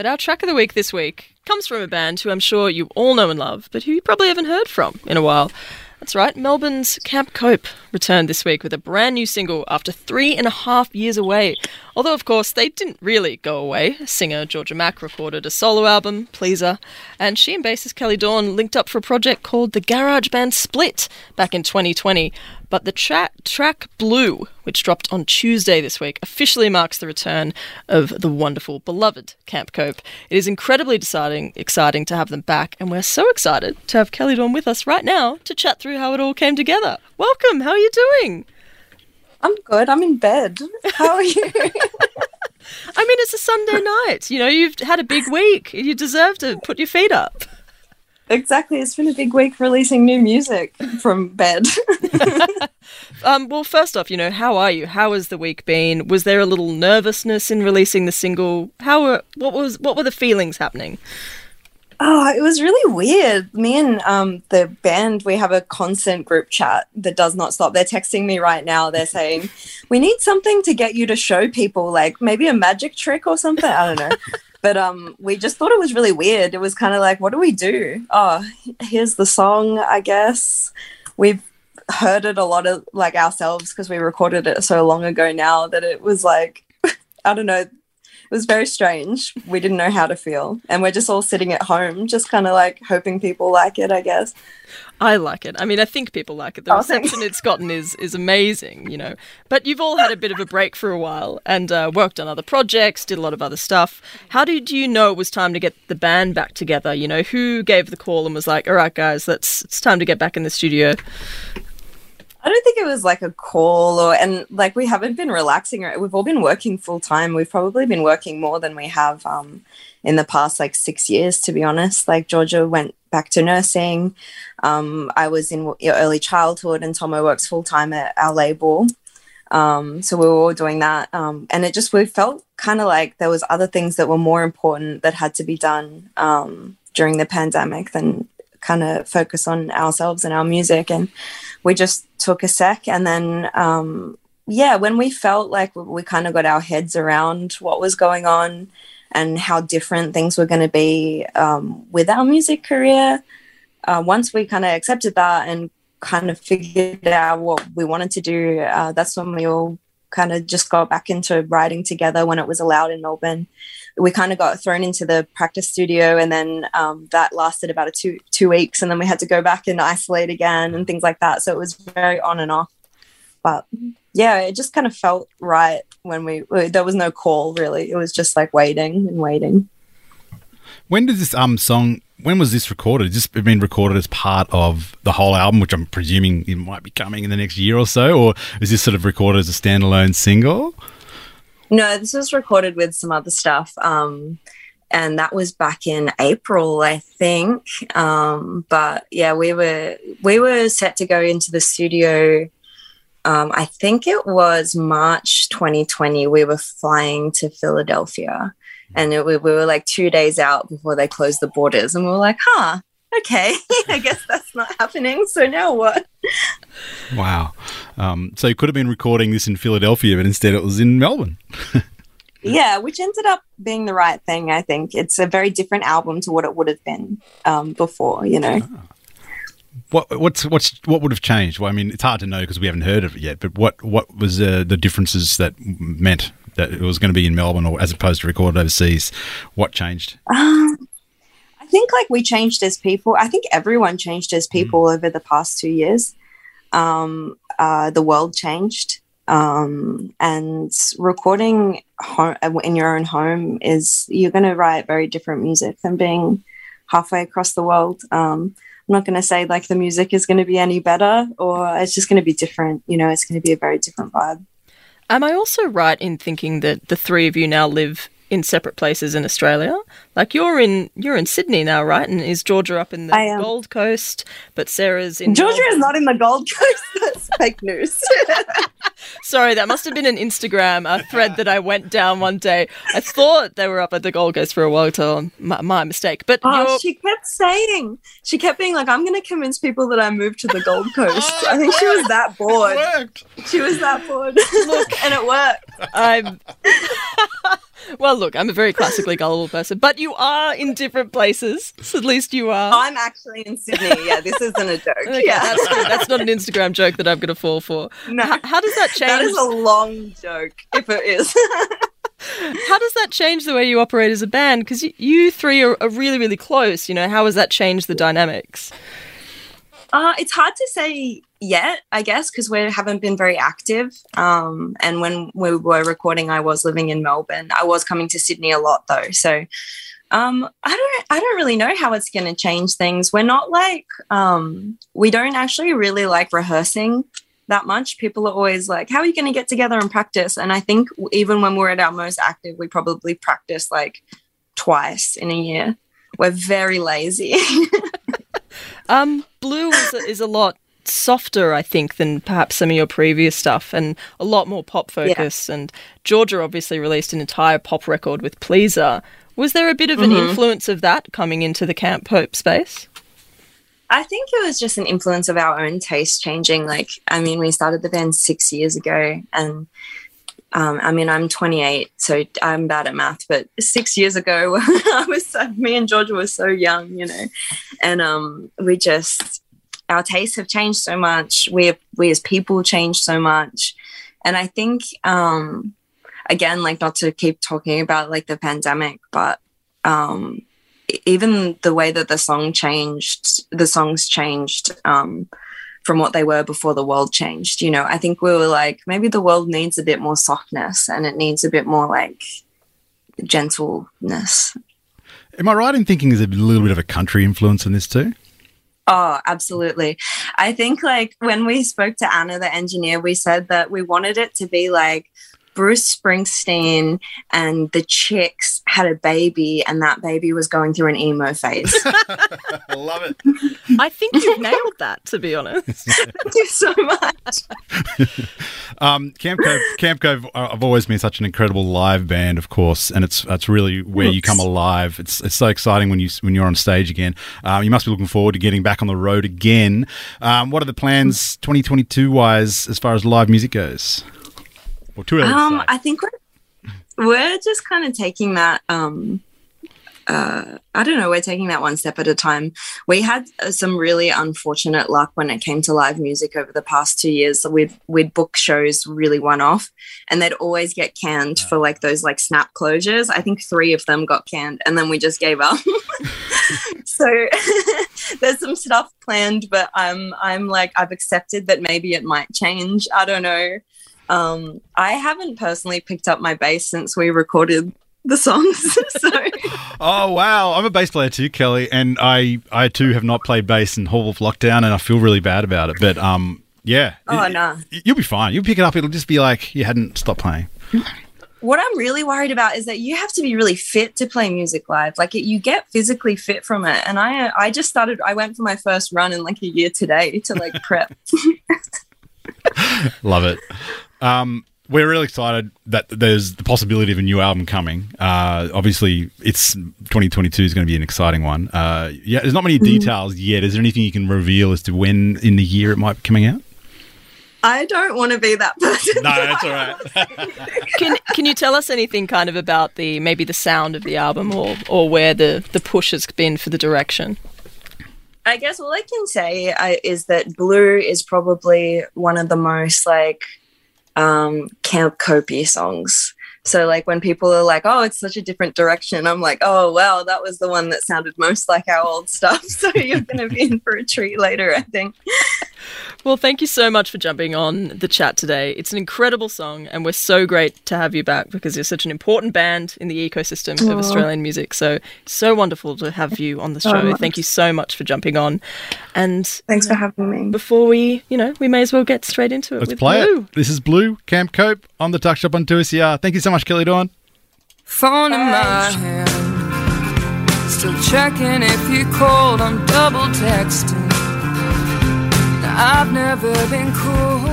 But our track of the week this week comes from a band who I'm sure you all know and love, but who you probably haven't heard from in a while. That's right, Melbourne's Camp Cope returned this week with a brand new single after three and a half years away. Although, of course, they didn't really go away. Singer Georgia Maq recorded a solo album, Pleaser, and she and bassist Kelly Dawn linked up for a project called the Garage Band Split back in 2020. But the tra- track Blue, which dropped on Tuesday this week, officially marks the return of the wonderful, beloved Camp Cope. It is incredibly deciding, exciting to have them back, and we're so excited to have Kelly Dawn with us right now to chat through how it all came together. Welcome, how are you doing? I'm good. I'm in bed. How are you? I mean, it's a Sunday night. You know, you've had a big week. You deserve to put your feet up. Exactly. It's been a big week releasing new music from bed. Um, well, first off, you know, how are you? How has the week been? Was there a little nervousness in releasing the single? How were what was what were the feelings happening? oh, it was really weird. Me and um, the band, we have a constant group chat that does not stop. They're texting me right now. They're saying, "We need something to get you to show people, like maybe a magic trick or something." I don't know. but um, we just thought it was really weird. It was kind of like, what do we do? Oh, here's the song, I guess. We've heard it a lot of like ourselves because we recorded it so long ago now that it was like, I don't know. It was very strange. We didn't know how to feel. And we're just all sitting at home, just kind of like hoping people like it, I guess. I like it. I mean, I think people like it. The Oh, thanks. reception it's gotten is is amazing, you know. But you've all had a bit of a break for a while and uh, worked on other projects, did a lot of other stuff. How did you know it was time to get the band back together? You know, who gave the call and was like, "All right, guys, let's it's time to get back in the studio." I don't think it was like a call or, and like we haven't been relaxing. We've all been working full time. We've probably been working more than we have um, in the past like six years, to be honest. Like Georgia went back to nursing. Um, I was in early childhood, and Thomo works full time at our label. Um, so we were all doing that. Um, and it just, we felt kind of like there was other things that were more important that had to be done um, during the pandemic than kind of focus on ourselves and our music. And we just took a sec and then um yeah when we felt like we, kind of got our heads around what was going on and how different things were going to be um, with our music career uh, once we kind of accepted that and kind of figured out what we wanted to do uh, that's when we all kind of just got back into writing together when it was allowed in melbourne. We kind of got thrown into the practice studio and then um, that lasted about a two two weeks and then we had to go back and isolate again and things like that. So it was very on and off. But yeah it just kind of felt right when we there was no call really. It was just like waiting and waiting When did this um song? When was this recorded? Has this been recorded as part of the whole album, which I'm presuming it might be coming in the next year or so, or is this sort of recorded as a standalone single? No, this was recorded with some other stuff. Um, and that was back in April, I think. Um, but yeah, we were we were set to go into the studio. Um, I think it was March 2020. We were flying to Philadelphia, and it, we, we were like two days out before they closed the borders, and we were like, "Huh, okay, I guess that's not happening. So now what?" Wow. Um, so you could have been recording this in Philadelphia, but instead it was in Melbourne. Yeah, which ended up being the right thing. I think it's a very different album to what it would have been um, before. You know. What what's what's what would have changed? Well, I mean, it's hard to know because we haven't heard of it yet. But what what was uh, the differences that meant that it was going to be in Melbourne or as opposed to recorded overseas? What changed? Um, I think like we changed as people. I think everyone changed as people over the past two years. Um, uh, the world changed, um, and recording ho- in your own home is you're going to write very different music than being halfway across the world. Um, I'm not going to say like the music is going to be any better, or it's just going to be different. You know, it's going to be a very different vibe. Am I also right in thinking that the three of you now live in separate places in Australia? Like you're in you're in Sydney now, right? And is Georgia up in the. Gold Coast? But Sarah's in Georgia Melbourne. is not in the Gold Coast. That's fake news. Sorry, that must have been an Instagram a thread that I went down one day. I thought they were up at the Gold Coast for a while. till my, my mistake, but Oh, she kept saying, she kept being like, I'm going to convince people that I moved to the Gold Coast. I think she was that bored. She was that bored. Look, and it worked. I'm Well, look, I'm a very classically gullible person, but you are in different places. So at least you are. I'm actually in Sydney. Yeah, this isn't a joke. Okay, yeah, that's. That's not an Instagram joke that I'm going to fall for. No. H- how does that change? that is a long joke. If it is, How does that change the way you operate as a band? Because you, you three are, are really, really close. You know, how has that changed the dynamics? uh, it's hard to say yet. I guess because we haven't been very active. Um, and when we were recording, I was living in Melbourne. I was coming to Sydney a lot though, so. Um, I don't I don't really know how it's gonna change things. We're not like um we don't actually really like rehearsing that much. People are always like, How are you gonna get together and practice? And I think even when we're at our most active, we probably practice like twice in a year. We're very lazy. Um, Blue is a, is a lot softer, I think, than perhaps some of your previous stuff, and a lot more pop focus. And Georgia obviously released an entire pop record with Pleaser. Was there a bit of an influence of that coming into the Camp Cope space? I think it was just an influence of our own taste changing. Like, I mean, we started the band six years ago, and um, I mean, I'm 28, so I'm bad at math. But six years ago, I was me and Georgia were so young, you know, and um, we just our tastes have changed so much. We we as people changed so much, and I think um, again, like not to keep talking about like the pandemic, but um, even the way that the song changed, the songs changed um, from what they were before the world changed. You know, I think we were like, maybe the world needs a bit more softness and it needs a bit more like gentleness. Am I right in thinking there's a little bit of a country influence in this too? Oh, absolutely. I think like when we spoke to Anna, the engineer, we said that we wanted it to be like Bruce Springsteen and the chicks had a baby and that baby was going through an emo phase. I love it. I think you've nailed that, to be honest. Thank you so much. Um, Camp Cope, Camp Cope uh, have always been such an incredible live band, of course, and it's it's really where you come alive. It's it's so exciting when you when you're on stage again. Um, you must be looking forward to getting back on the road again. Um, what are the plans 2022 wise as far as live music goes? Or to Um. I think we're we're just kind of taking that. Um, uh, I don't know. We're taking that one step at a time. We had uh, some really unfortunate luck when it came to live music over the past two years. So we'd we'd book shows really one off, and they'd always get canned for like those like snap closures. I think three of them got canned, and then we just gave up. so there's some stuff planned, but I'm I'm like I've accepted that maybe it might change. I don't know. Um, I haven't personally picked up my bass since we recorded the songs. so Oh wow, I'm a bass player too, Kelly, and I I too have not played bass in whole of lockdown, and I feel really bad about it. But um, yeah, Oh, y- you'll be fine. You'll pick it up. It'll just be like you hadn't stopped playing. what I'm really worried about is that you have to be really fit to play music live. Like it, you get physically fit from it. And I I just started I went for my first run in like a year today to like prep. Love it. Um, we're really excited that there's the possibility of a new album coming. Uh, obviously, it's 2022 is going to be an exciting one. Uh, yeah, there's not many details yet. Is there anything you can reveal as to when in the year it might be coming out? I don't want to be that person. No, that's all right. Can Can you tell us anything kind of about the maybe the sound of the album or or where the the push has been for the direction? I guess all I can say I, is that Blue is probably one of the most like um, Camp Copy songs. So like when people are like, "Oh, it's such a different direction," I'm like, "Oh, wow, that was the one that sounded most like our old stuff." So you're going to be in for a treat later, I think. Well, thank you so much for jumping on the chat today. It's an incredible song, and we're so great to have you back because you're such an important band in the ecosystem of Australian music. So, so wonderful to have you on the oh, show. much. Thank you so much for jumping on. And Thanks for having me. before we, you know, we may as well get straight into it Let's with play Blue. it. This is Blue Camp Cope on the Tuck Shop on 2SER. Thank you so much, Kelly Dawn. Phone in my hand. Still checking if you called. I'm double texting. I've never been cool.